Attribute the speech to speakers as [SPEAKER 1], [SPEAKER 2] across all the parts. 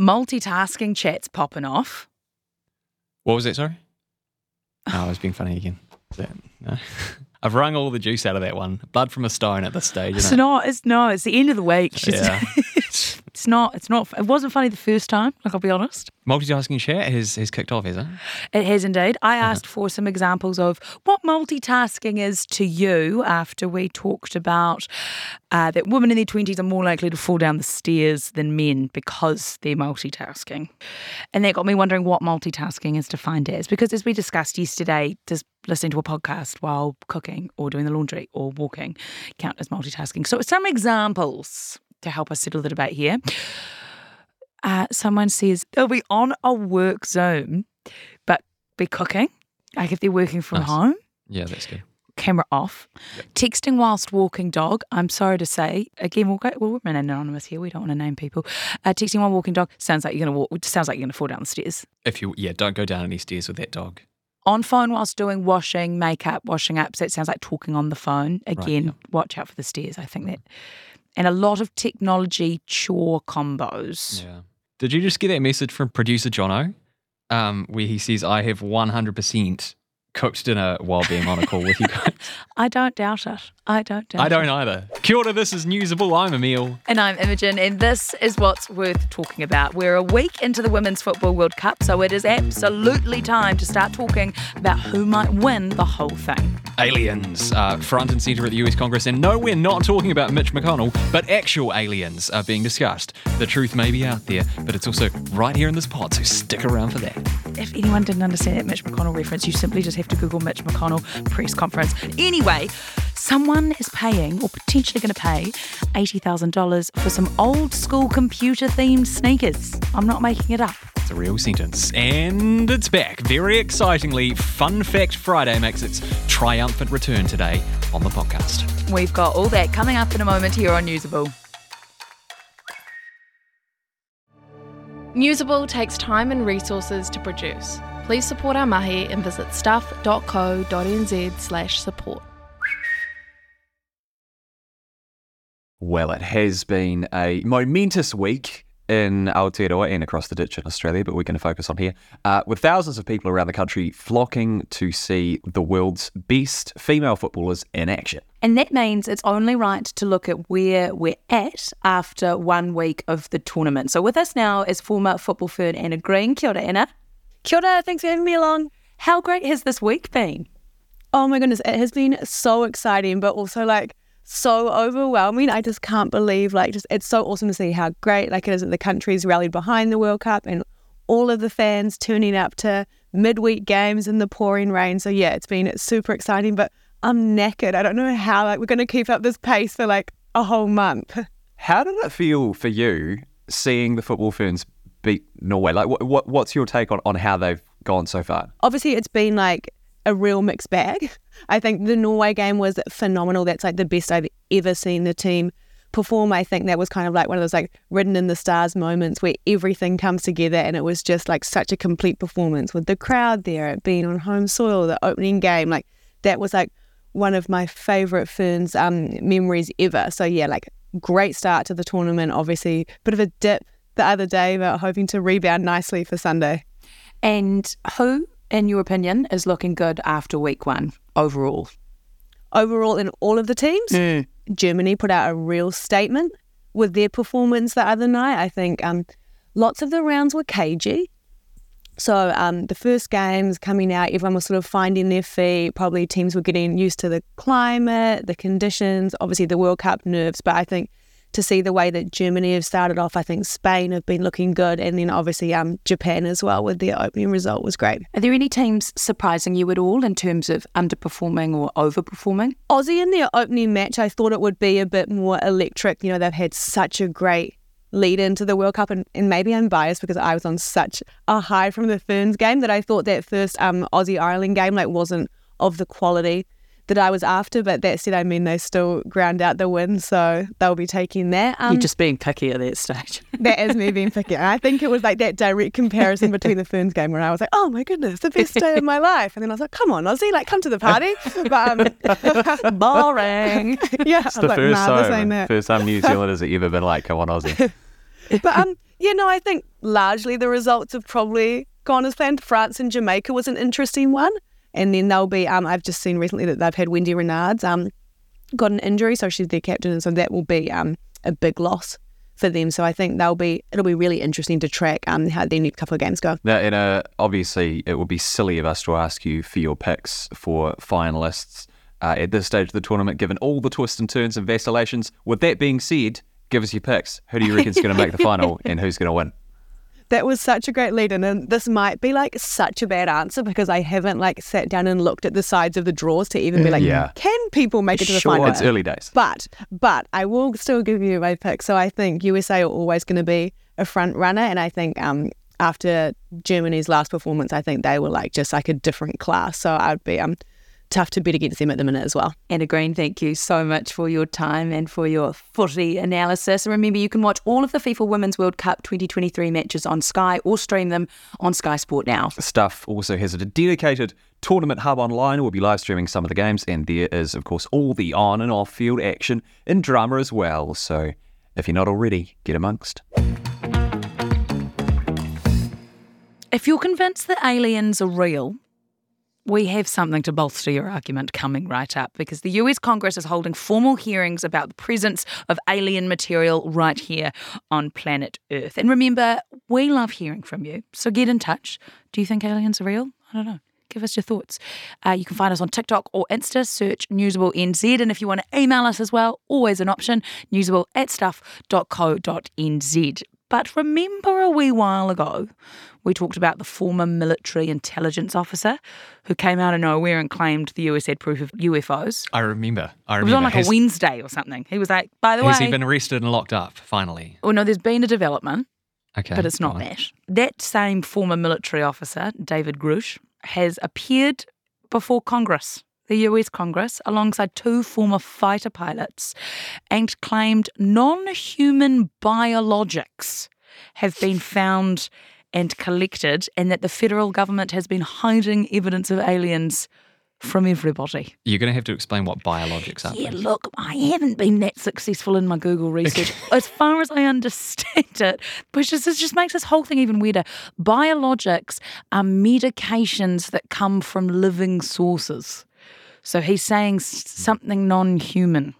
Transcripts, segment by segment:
[SPEAKER 1] multitasking chats popping off.
[SPEAKER 2] What was that, sorry? Oh, I was being funny again. Is that, no. I've wrung all the juice out of that one. Blood from a stone at this stage.
[SPEAKER 1] It's
[SPEAKER 2] Isn't it?
[SPEAKER 1] not. It's no. It's the end of the week.
[SPEAKER 2] Yeah.
[SPEAKER 1] it's not. It's not. It wasn't funny the first time. Like I'll be honest.
[SPEAKER 2] Multitasking chat has, has kicked off, has it?
[SPEAKER 1] It has indeed. I asked for some examples of what multitasking is to you after we talked about uh, that women in their 20s are more likely to fall down the stairs than men because they're multitasking. And that got me wondering what multitasking is defined as. Because as we discussed yesterday, does listening to a podcast while cooking or doing the laundry or walking count as multitasking? So, some examples to help us settle the debate here. Uh, someone says they'll be on a work Zoom, but be cooking. Like if they're working from
[SPEAKER 2] Nice.
[SPEAKER 1] home,
[SPEAKER 2] Yeah, that's good.
[SPEAKER 1] camera off. Texting whilst walking dog. I'm sorry to say, again, we'll go. Well, we're anonymous here. We don't want to name people. Uh, texting while walking dog sounds like you're gonna walk. Sounds like you're gonna fall down the stairs.
[SPEAKER 2] If you, yeah, don't go down any stairs with that dog.
[SPEAKER 1] On phone whilst doing washing, makeup, washing up. So it sounds like talking on the phone. Again,
[SPEAKER 2] yeah.
[SPEAKER 1] watch out for the stairs. I think that. And a lot of technology chore combos.
[SPEAKER 2] Yeah. Did you just get that message from producer Jono, um, where he says, "I have 100% cooked dinner while being on a call with you guys"?
[SPEAKER 1] I don't doubt it. I don't doubt
[SPEAKER 2] I don't either. Kia ora, this is Newsable. I'm Emile.
[SPEAKER 1] And I'm Imogen, and this is what's worth talking about. We're a week into the Women's Football World Cup, so it is absolutely time to start talking about who might win the whole thing.
[SPEAKER 2] Aliens, uh, front and centre at the US Congress, and no, we're not talking about Mitch McConnell, but actual aliens are being discussed. The truth may be out there, but it's also right here in this pod, so stick around for that.
[SPEAKER 1] If anyone didn't understand that Mitch McConnell reference, you simply just have to Google Mitch McConnell press conference. Anyway, someone is paying, or potentially going to pay, $80,000 for some old school computer themed sneakers. I'm not making it up.
[SPEAKER 2] It's a real sentence. And it's back. Very excitingly, Fun Fact Friday makes its triumphant return today on the podcast.
[SPEAKER 1] We've got all that coming up in a moment here on Newsable.
[SPEAKER 3] Newsable takes time and resources to produce. Please support our mahi and visit stuff.co.nz slash support.
[SPEAKER 4] Well, it has been a momentous week in Aotearoa and across the ditch in Australia, but we're going to focus on here. Uh, with thousands of people around the country flocking to see the world's best female footballers in action.
[SPEAKER 1] And that means it's only right to look at where we're at after one week of the tournament. So with us now is former football fern Anna Green. Kia ora, Anna.
[SPEAKER 5] Kia ora, thanks for having me along.
[SPEAKER 1] How great has this week been?
[SPEAKER 5] Oh my goodness, it has been so exciting, but also like so overwhelming. I just can't believe like just it's so awesome to see how great like it is that the country's rallied behind the World Cup and all of the fans turning up to midweek games in the pouring rain. So yeah, it's been super exciting, but I'm knackered. I don't know how like we're gonna keep up this pace for like a whole month.
[SPEAKER 4] How did it feel for you seeing the football ferns beat Norway? Like, what, what what's your take on, on how they've gone so far?
[SPEAKER 5] obviously it's been like a real mixed bag. I think the Norway game was phenomenal. That's like the best I've ever seen the team perform. I think that was kind of like one of those like written in the stars moments where everything comes together and it was just like such a complete performance with the crowd there, it being on home soil, the opening game. Like that was like one of my favorite Ferns um, memories ever. So yeah, like great start to the tournament. Obviously, bit of a dip the other day, but hoping to rebound nicely for Sunday.
[SPEAKER 1] And who, in your opinion, is looking good after week one overall?
[SPEAKER 5] overall in all of the teams. Germany put out a real statement with their performance the other night. I think um, lots of the rounds were cagey. So um, the first games coming out, everyone was sort of finding their feet. Probably teams were getting used to the climate, the conditions, obviously the World Cup nerves. But I think to see the way that Germany have started off, I think Spain have been looking good, and then obviously um, Japan as well with their opening result was great.
[SPEAKER 1] Are there any teams surprising you at all in terms of underperforming or overperforming?
[SPEAKER 5] Aussie in their opening match, I thought it would be a bit more electric. You know, they've had such a great lead into the World Cup, and, and maybe I'm biased because I was on such a high from the Ferns game that I thought that first um, Aussie Ireland game like wasn't of the quality that I was after. But that said, I mean they still ground out the win, so they'll be taking that. Um,
[SPEAKER 1] You're just being picky at that stage.
[SPEAKER 5] that is me being picky. I think it was like that direct comparison between the Ferns game where I was like, oh my goodness, the best day of my life. And then I was like, come on, Aussie, like come to the party. But um,
[SPEAKER 1] Boring.
[SPEAKER 5] yeah,
[SPEAKER 4] It's
[SPEAKER 5] I
[SPEAKER 4] the
[SPEAKER 5] was like,
[SPEAKER 4] first
[SPEAKER 5] nah, this
[SPEAKER 4] time,
[SPEAKER 5] ain't it.
[SPEAKER 4] first time New Zealanders have ever been like, come on, Aussie.
[SPEAKER 5] but um, yeah, no, I think largely the results have probably gone as planned. France and Jamaica was an interesting one, and then they'll be. Um, I've just seen recently that they've had Wendie Renard's um got an injury, so she's their captain, and so that will be um a big loss for them. So I think they'll be it'll be really interesting to track um how their next couple of games go.
[SPEAKER 4] Now, obviously, it would be silly of us to ask you for your picks for finalists uh, at this stage of the tournament, given all the twists and turns and vacillations. With that being said, give us your picks. Who do you reckon is going to make the final, and who's going to win?
[SPEAKER 5] That was such a great lead in, and this might be like such a bad answer because I haven't like sat down and looked at the sides of the drawers to even be like,
[SPEAKER 4] Yeah.
[SPEAKER 5] can people make it to the
[SPEAKER 4] Sure,
[SPEAKER 5] final?
[SPEAKER 4] it's early days.
[SPEAKER 5] But but I will still give you my pick. So I think USA are always going to be a front runner, and I think um after Germany's last performance, I think they were like just like a different class. So I'd be um tough to bet against them at the minute as well.
[SPEAKER 1] Anna Green, thank you so much for your time and for your footy analysis. And remember, you can watch all of the FIFA Women's World Cup 2023 matches on Sky or stream them on Sky Sport now.
[SPEAKER 4] Stuff also has a dedicated tournament hub online. We'll be live streaming some of the games, and there is, of course, all the on and off field action in drama as well. So if you're not already, get amongst.
[SPEAKER 1] If you're convinced that aliens are real, we have something to bolster your argument coming right up because the US Congress is holding formal hearings about the presence of alien material right here on planet Earth. And remember, we love hearing from you, so get in touch. Do you think aliens are real? I don't know. Give us your thoughts. Uh, you can find us on TikTok or Insta, search Newsable NZ. And if you want to email us as well, always an option, newsable at stuff.co.nz. But remember a wee while ago, we talked about the former military intelligence officer who came out of nowhere and claimed the US had proof of UFOs.
[SPEAKER 2] I remember. I remember.
[SPEAKER 1] It was on like
[SPEAKER 2] has,
[SPEAKER 1] a Wednesday or something. He was like, by the
[SPEAKER 2] has
[SPEAKER 1] way, Has
[SPEAKER 2] he been arrested and locked up finally?
[SPEAKER 1] oh no, there's been a development,
[SPEAKER 2] Okay.
[SPEAKER 1] but it's not that. That same former military officer, David Grusch, has appeared before Congress, the US Congress, alongside two former fighter pilots, and claimed non human biologics have been found and collected, and that the federal government has been hiding evidence of aliens from everybody.
[SPEAKER 2] You're going to have to explain what biologics are.
[SPEAKER 1] Yeah, look, I haven't been that successful in my Google research. as far as I understand it, which is, it just makes this whole thing even weirder. Biologics are medications that come from living sources. So he's saying something non human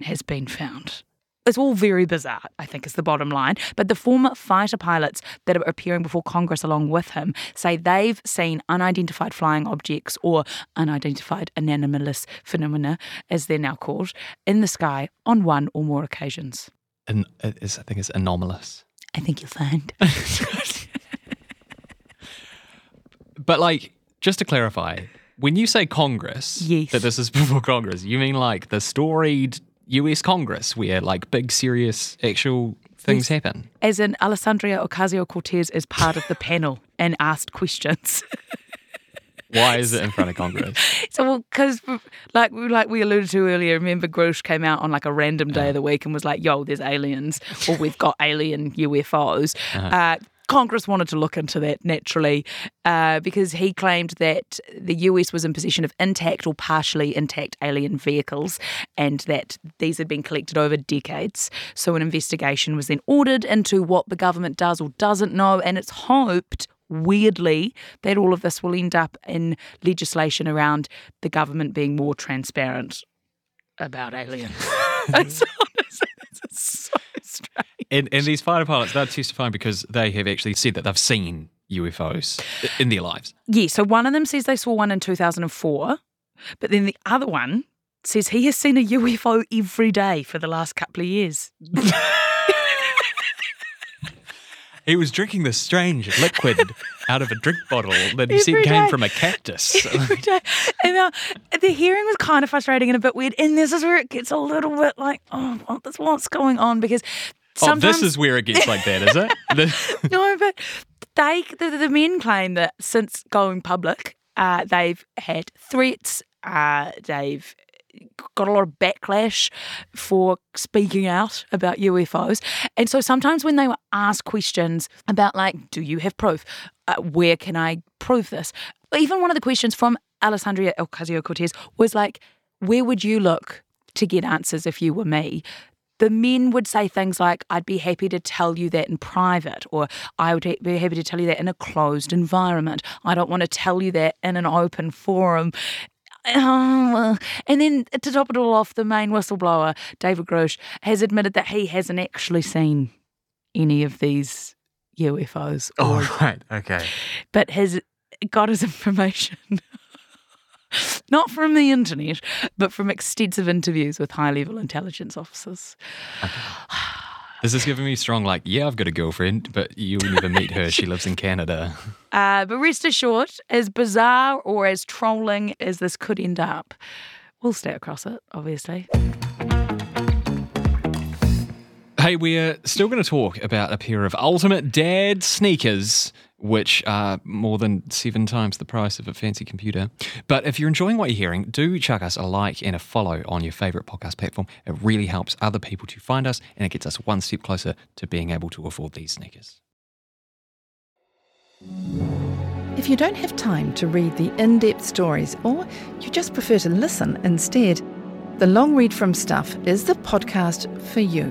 [SPEAKER 1] has been found. It's all very bizarre, I think, is the bottom line. But the former fighter pilots that are appearing before Congress along with him say they've seen unidentified flying objects or unidentified anomalous phenomena, as they're now called, in the sky on one or more occasions.
[SPEAKER 2] An- uh, it is- I think it's anomalous.
[SPEAKER 1] I think you'll find.
[SPEAKER 2] But like, just to clarify, when you say Congress,
[SPEAKER 1] Yes.
[SPEAKER 2] that this is before Congress, you mean like the storied US Congress where like big, serious, actual things happen?
[SPEAKER 1] As in, Alexandria Ocasio Cortez is part of the panel and asked questions.
[SPEAKER 2] Why is it in front of Congress?
[SPEAKER 1] So, well, because like like we alluded to earlier, remember Grusch came out on like a random day of the week and was like, "Yo, there's aliens, or we've got alien UFOs." uh Congress wanted to look into that naturally uh, because he claimed that the US was in possession of intact or partially intact alien vehicles and that these had been collected over decades. So, an investigation was then ordered into what the government does or doesn't know, and it's hoped weirdly that all of this will end up in legislation around the government being more transparent about aliens. it's honestly, it's so strange.
[SPEAKER 2] And, and these fighter pilots, they're testifying because they have actually said that they've seen UFOs in their lives.
[SPEAKER 1] Yeah, so one of them says they saw one in 2004, but then the other one says he has seen a UFO every day for the last couple of years.
[SPEAKER 2] He was drinking this strange liquid out of a drink bottle that he said came from a cactus.
[SPEAKER 1] every day. And uh, the hearing was kind of frustrating and a bit weird. And this is where it gets a little bit like, oh, what- what's going on because
[SPEAKER 2] oh, this is where it gets like that, is it?
[SPEAKER 1] No, but they the, the men claim that since going public, uh, they've had threats. Uh, they've got a lot of backlash for speaking out about UFOs, and so sometimes when they were asked questions about like, do you have proof? Uh, where can I prove this? Even one of the questions from Alexandria Ocasio Cortez was like, where would you look to get answers if you were me? The men would say things like, I'd be happy to tell you that in private, or I would be happy to tell you that in a closed environment. I don't want to tell you that in an open forum. and then to top it all off, the main whistleblower, David Grusch, has admitted that he hasn't actually seen any of these UFOs.
[SPEAKER 2] Oh, right. Okay.
[SPEAKER 1] But has got his information not from the internet, but from extensive interviews with high level intelligence officers.
[SPEAKER 2] This is giving me strong, like, yeah, I've got a girlfriend, but you'll never meet her. She lives in Canada.
[SPEAKER 1] Uh, but rest assured, as bizarre or as trolling as this could end up, we'll stay across it, obviously.
[SPEAKER 2] Hey, we're still going to talk about a pair of ultimate dad sneakers, which are more than seven times the price of a fancy computer. But if you're enjoying what you're hearing, do chuck us a like and a follow on your favorite podcast platform. It really helps other people to find us and it gets us one step closer to being able to afford these sneakers.
[SPEAKER 6] If you don't have time to read the in depth stories or you just prefer to listen instead, the Long Read from Stuff is the podcast for you.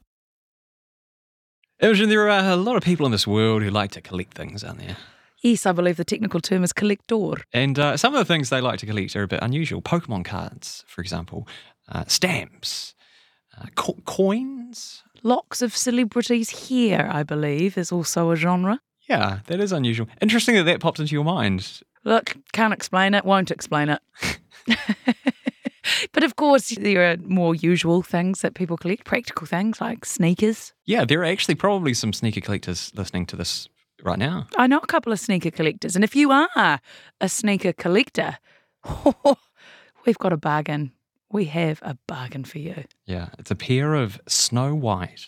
[SPEAKER 2] Imogen, there are a lot of people in this world who like to collect things, aren't there?
[SPEAKER 1] Yes, I believe the technical term is collector.
[SPEAKER 2] And uh, some of the things they like to collect are a bit unusual. Pokemon cards, for example, uh, stamps, uh, co- coins.
[SPEAKER 1] Locks of celebrities' hair, I believe, is also a genre.
[SPEAKER 2] Yeah, that is unusual. Interesting that that popped into your mind.
[SPEAKER 1] Look, can't explain it, won't explain it. but of course, there are more usual things that people collect, practical things like sneakers.
[SPEAKER 2] Yeah, there are actually probably some sneaker collectors listening to this right now.
[SPEAKER 1] I know a couple of sneaker collectors, and if you are a sneaker collector, we've got a bargain. We have a bargain for you.
[SPEAKER 2] Yeah, it's a pair of Snow White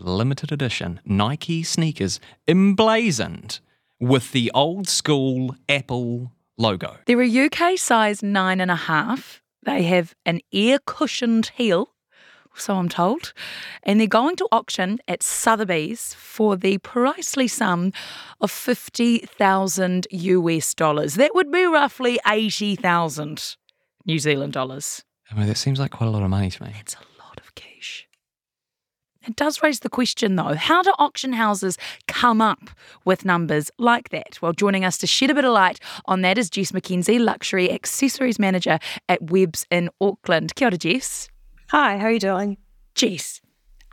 [SPEAKER 2] limited edition Nike sneakers emblazoned with the old school Apple logo.
[SPEAKER 1] They're a UK size nine and a half. They have an air cushioned heel, so I'm told, and they're going to auction at Sotheby's for the pricely sum of 50,000 US dollars. That would be roughly 80,000 New Zealand dollars.
[SPEAKER 2] I mean, that seems like quite a lot of money to me.
[SPEAKER 1] It's a lot of cash. It does raise the question, though how do auction houses come up with numbers like that? Well, joining us to shed a bit of light on that is Jess McKenzie, Luxury Accessories Manager at Webbs in Auckland. Kia ora, Jess.
[SPEAKER 5] Hi, how are you doing?
[SPEAKER 1] Jess,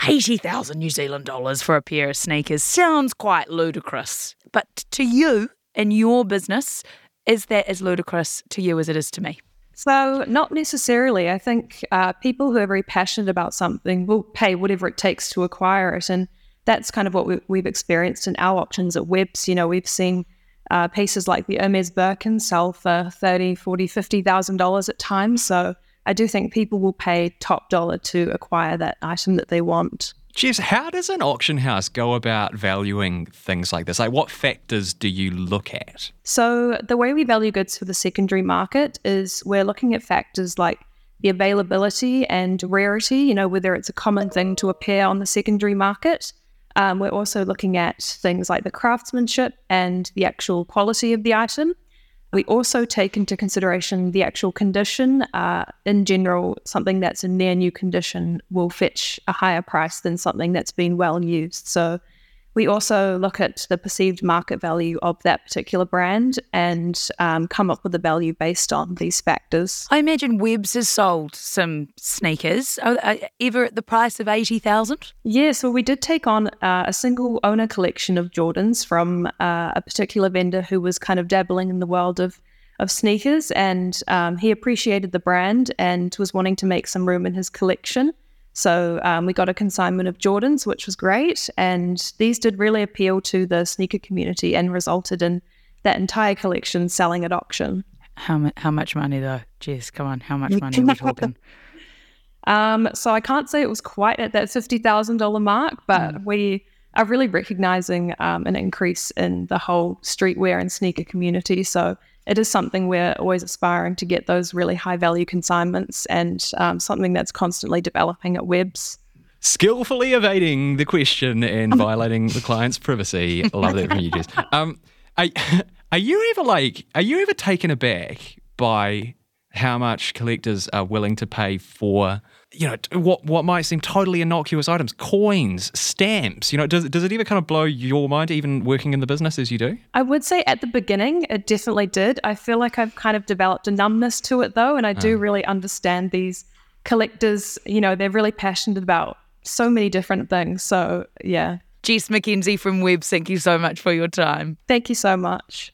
[SPEAKER 1] 80,000 New Zealand dollars for a pair of sneakers sounds quite ludicrous. But to you and your business, is that as ludicrous to you as it is to me?
[SPEAKER 7] So, not necessarily. I think uh, people who are very passionate about something will pay whatever it takes to acquire it. And that's kind of what we, we've experienced in our auctions at Webbs. You know, we've seen uh, pieces like the Hermes Birkin sell for 30, 40, $50,000 at times. So, I do think people will pay top dollar to acquire that item that they want.
[SPEAKER 2] Jess, how does an auction house go about valuing things like this? Like, what factors do you look at?
[SPEAKER 7] So, the way we value goods for the secondary market is we're looking at factors like the availability and rarity, you know, whether it's a common thing to appear on the secondary market. Um, we're also looking at things like the craftsmanship and the actual quality of the item. We also take into consideration the actual condition. Uh, in general, something that's in near new condition will fetch a higher price than something that's been well used. So we also look at the perceived market value of that particular brand and um, come up with a value based on these factors.
[SPEAKER 1] I imagine Webbs has sold some sneakers, uh, ever at the price of 80,000?
[SPEAKER 7] Yeah, so we did take on uh, a single owner collection of Jordans from uh, a particular vendor who was kind of dabbling in the world of of sneakers and um, he appreciated the brand and was wanting to make some room in his collection. So um, we got a consignment of Jordans, which was great. And these did really appeal to the sneaker community and resulted in that entire collection selling at auction.
[SPEAKER 1] How, how much money, though? Jess, come on. How much money are we talking?
[SPEAKER 7] um, so I can't say it was quite at that $50,000 mark, but mm. we are really recognizing um, an increase in the whole streetwear and sneaker community. So it is something we're always aspiring to get those really high value consignments and um, something that's constantly developing at Webbs.
[SPEAKER 2] Skillfully evading the question and violating the client's privacy. I love that from you, Jess. Um, are, are you ever like, are you ever taken aback by how much collectors are willing to pay for you know what what might seem totally innocuous items coins stamps you know does, does it ever kind of blow your mind even working in the business as you do
[SPEAKER 7] I would say at the beginning, it definitely did. I feel like I've kind of developed a numbness to it though, and I do ah. really understand these collectors. You know, they're really passionate about so many different things. So, yeah,
[SPEAKER 1] Jess McKenzie from Webbs, thank you so much for your time.
[SPEAKER 7] thank you so much.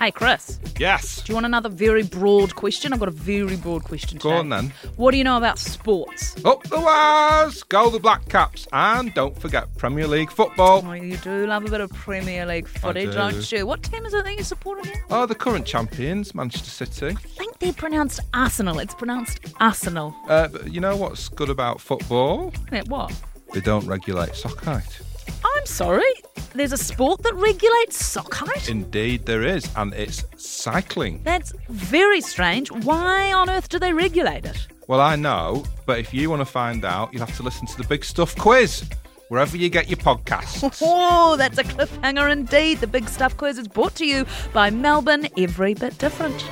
[SPEAKER 1] Hey, Chris,
[SPEAKER 8] Yes.
[SPEAKER 1] do you want another very broad question? I've got a very broad question
[SPEAKER 8] Go
[SPEAKER 1] today.
[SPEAKER 8] on then.
[SPEAKER 1] What do you know about sports?
[SPEAKER 8] Up the wires, go the Black Caps, and don't forget Premier League football.
[SPEAKER 1] Oh, you do love a bit of Premier League footage,
[SPEAKER 8] do.
[SPEAKER 1] don't you? What team is it that you support again?
[SPEAKER 8] Oh, the current champions, Manchester City.
[SPEAKER 1] I think they're pronounced Arsenal. It's pronounced Arsenal.
[SPEAKER 8] Uh, but you know what's good about football?
[SPEAKER 1] What?
[SPEAKER 8] They don't regulate sock height.
[SPEAKER 1] I'm sorry. There's a sport that regulates sock height?
[SPEAKER 8] Indeed, there is, and it's cycling.
[SPEAKER 1] That's very strange. Why on earth do they regulate it?
[SPEAKER 8] Well, I know, but if you want to find out, you'll have to listen to the Big Stuff quiz wherever you get your podcasts.
[SPEAKER 1] Oh, that's a cliffhanger indeed. The Big Stuff Quiz is brought to you by Melbourne Every Bit Different.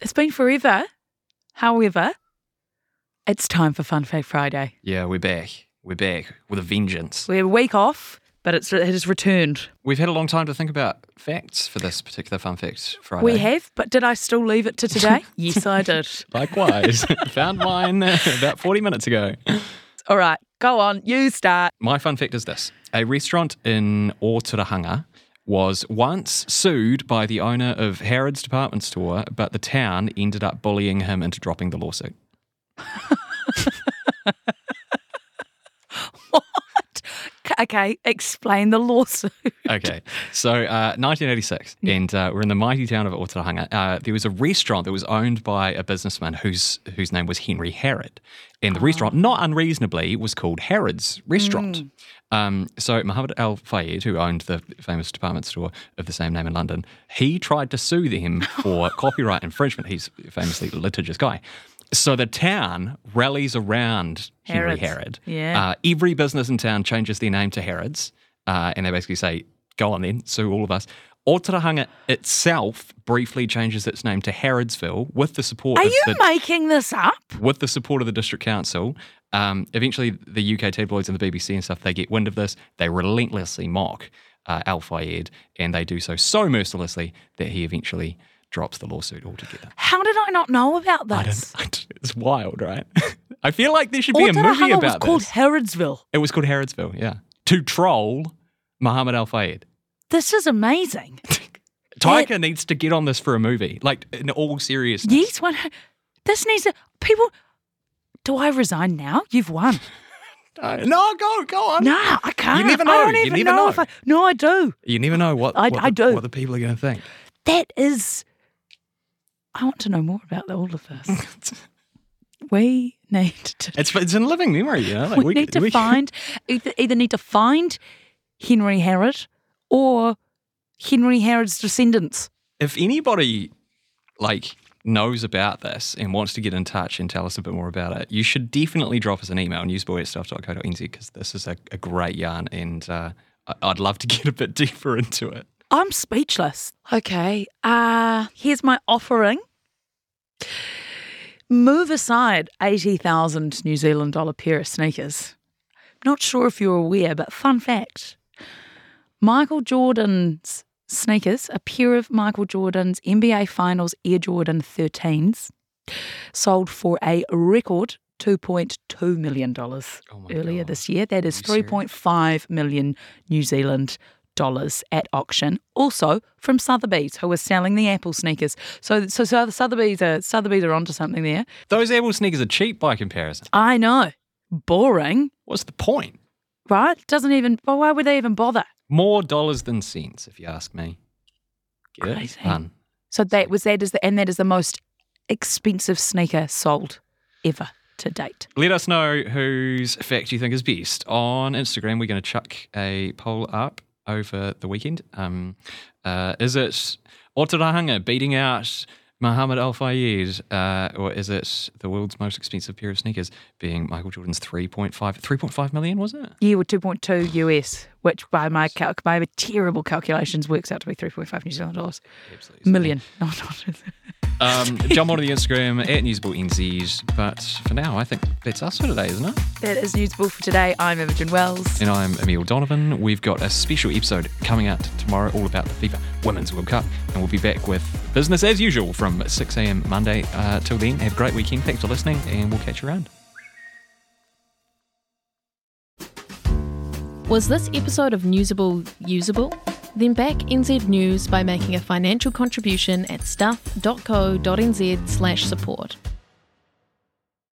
[SPEAKER 1] It's been forever. However, it's time for Fun Fact Friday.
[SPEAKER 2] yeah we're back we're back with a vengeance
[SPEAKER 1] We're a week off, but it's, it has returned.
[SPEAKER 2] we've had a long time to think about facts for this particular fun fact friday
[SPEAKER 1] We have, but did I still leave it to today? yes, I did.
[SPEAKER 2] likewise found mine about 40 minutes ago
[SPEAKER 1] All right, go on. You start.
[SPEAKER 2] My fun fact is this a restaurant in Otorohanga was once sued by the owner of Harrods department store, but the town ended up bullying him into dropping the lawsuit.
[SPEAKER 1] Okay, explain the lawsuit.
[SPEAKER 2] Okay, so uh, 1986, and uh, we're in the mighty town of Otorohanga. Uh, there was a restaurant that was owned by a businessman whose whose name was Henry Harrod, and the restaurant, not unreasonably, was called Harrod's Restaurant. Um, so Muhammad Al Fayed, who owned the famous department store of the same name in London, he tried to sue them for copyright infringement. He's a famously litigious guy. So the town rallies around Henry. Harrod.
[SPEAKER 1] Yeah.
[SPEAKER 2] Uh, every business in town changes their name to Harrods, uh, and they basically say, "Go on then, sue all of us." Otorohanga itself briefly changes its name to Harrodsville with the support
[SPEAKER 1] Are
[SPEAKER 2] of
[SPEAKER 1] you
[SPEAKER 2] the
[SPEAKER 1] making this up?
[SPEAKER 2] with the support of the district council. Um, eventually, the UK tabloids and the BBC and stuff they get wind of this. They relentlessly mock uh, Al Fayed, and they do so so mercilessly that he eventually drops the lawsuit altogether.
[SPEAKER 1] How did I not know about
[SPEAKER 2] I
[SPEAKER 1] this?
[SPEAKER 2] don't, I don't- it's wild, right? I feel like there should be a movie
[SPEAKER 1] Otorohanga
[SPEAKER 2] it
[SPEAKER 1] was called
[SPEAKER 2] this.
[SPEAKER 1] Harrodsville.
[SPEAKER 2] It was called Harrodsville, yeah. To troll Muhammad Al Fayed.
[SPEAKER 1] This is amazing.
[SPEAKER 2] Taika needs to get on this for a movie, like in all seriousness.
[SPEAKER 1] yes, one. This needs to. People. Do I resign now? You've won.
[SPEAKER 2] Uh, no, go, go on.
[SPEAKER 1] No, I can't.
[SPEAKER 2] You never
[SPEAKER 1] I
[SPEAKER 2] know.
[SPEAKER 1] don't
[SPEAKER 2] You
[SPEAKER 1] even
[SPEAKER 2] never know.
[SPEAKER 1] if I. No, I do.
[SPEAKER 2] You never know what,
[SPEAKER 1] I-
[SPEAKER 2] what,
[SPEAKER 1] I
[SPEAKER 2] the,
[SPEAKER 1] do.
[SPEAKER 2] what the people are going to think.
[SPEAKER 1] That is. I want to know more about all of this. we need to.
[SPEAKER 2] It's it's in living memory, you know. Like
[SPEAKER 1] we, need to
[SPEAKER 2] we-
[SPEAKER 1] find either, either need to find Henry Harrod or Henry Harrod's descendants.
[SPEAKER 2] If anybody like knows about this and wants to get in touch and tell us a bit more about it, you should definitely drop us an email newsable at stuff.co.nz because this is a, a great yarn and uh, I'd love to get a bit deeper into it.
[SPEAKER 1] I'm speechless. Okay, uh, here's my offering. Move aside 80,000 New Zealand dollar pair of sneakers. Not sure if you're aware, but fun fact Michael Jordan's sneakers, a pair of Michael Jordan's NBA Finals Air Jordan 13s, sold for a record $2.2 million earlier
[SPEAKER 2] God.
[SPEAKER 1] this year. That is
[SPEAKER 2] Are you serious?
[SPEAKER 1] 3.5 million New Zealand dollars at auction. Also from Sotheby's, who was selling the Apple sneakers. So, so, so Sotheby's are Sotheby's are onto something there.
[SPEAKER 2] Those Apple sneakers are cheap by comparison.
[SPEAKER 1] I know, boring,
[SPEAKER 2] What's the point?
[SPEAKER 1] right? Doesn't even. Well, why would they even bother?
[SPEAKER 2] More dollars than cents, if you ask me. Get?
[SPEAKER 1] Crazy.
[SPEAKER 2] Fun.
[SPEAKER 1] So that was that is the and that is the most expensive sneaker sold ever. to date.
[SPEAKER 2] Let us know whose fact you think is best. On Instagram, we're going to chuck a poll up over the weekend. Um, uh, is it Otorohanga beating out Muhammad Al Fayed, uh, or is it the world's most expensive pair of sneakers being Michael Jordan's 3.5, 3.5 million, was it?
[SPEAKER 1] Yeah, with 2.2 US, which by my cal- by terrible calculations works out to be 3.5 New Zealand dollars.
[SPEAKER 2] Absolutely.
[SPEAKER 1] Million. No, not.
[SPEAKER 2] Um, jump onto the Instagram at NewsableNZs. But for now, I think that's us for today, isn't it?
[SPEAKER 1] That is Newsable for today. I'm Imogen Wells.
[SPEAKER 2] And I'm Emile Donovan. We've got a special episode coming out tomorrow all about the FIFA Women's World Cup. And we'll be back with business as usual from 6 a.m. Monday. Uh, till then, have a great weekend. Thanks for listening, and we'll catch you around.
[SPEAKER 3] Was this episode of Newsable usable? Then back NZ News by making a financial contribution at stuff.co.nz slash support.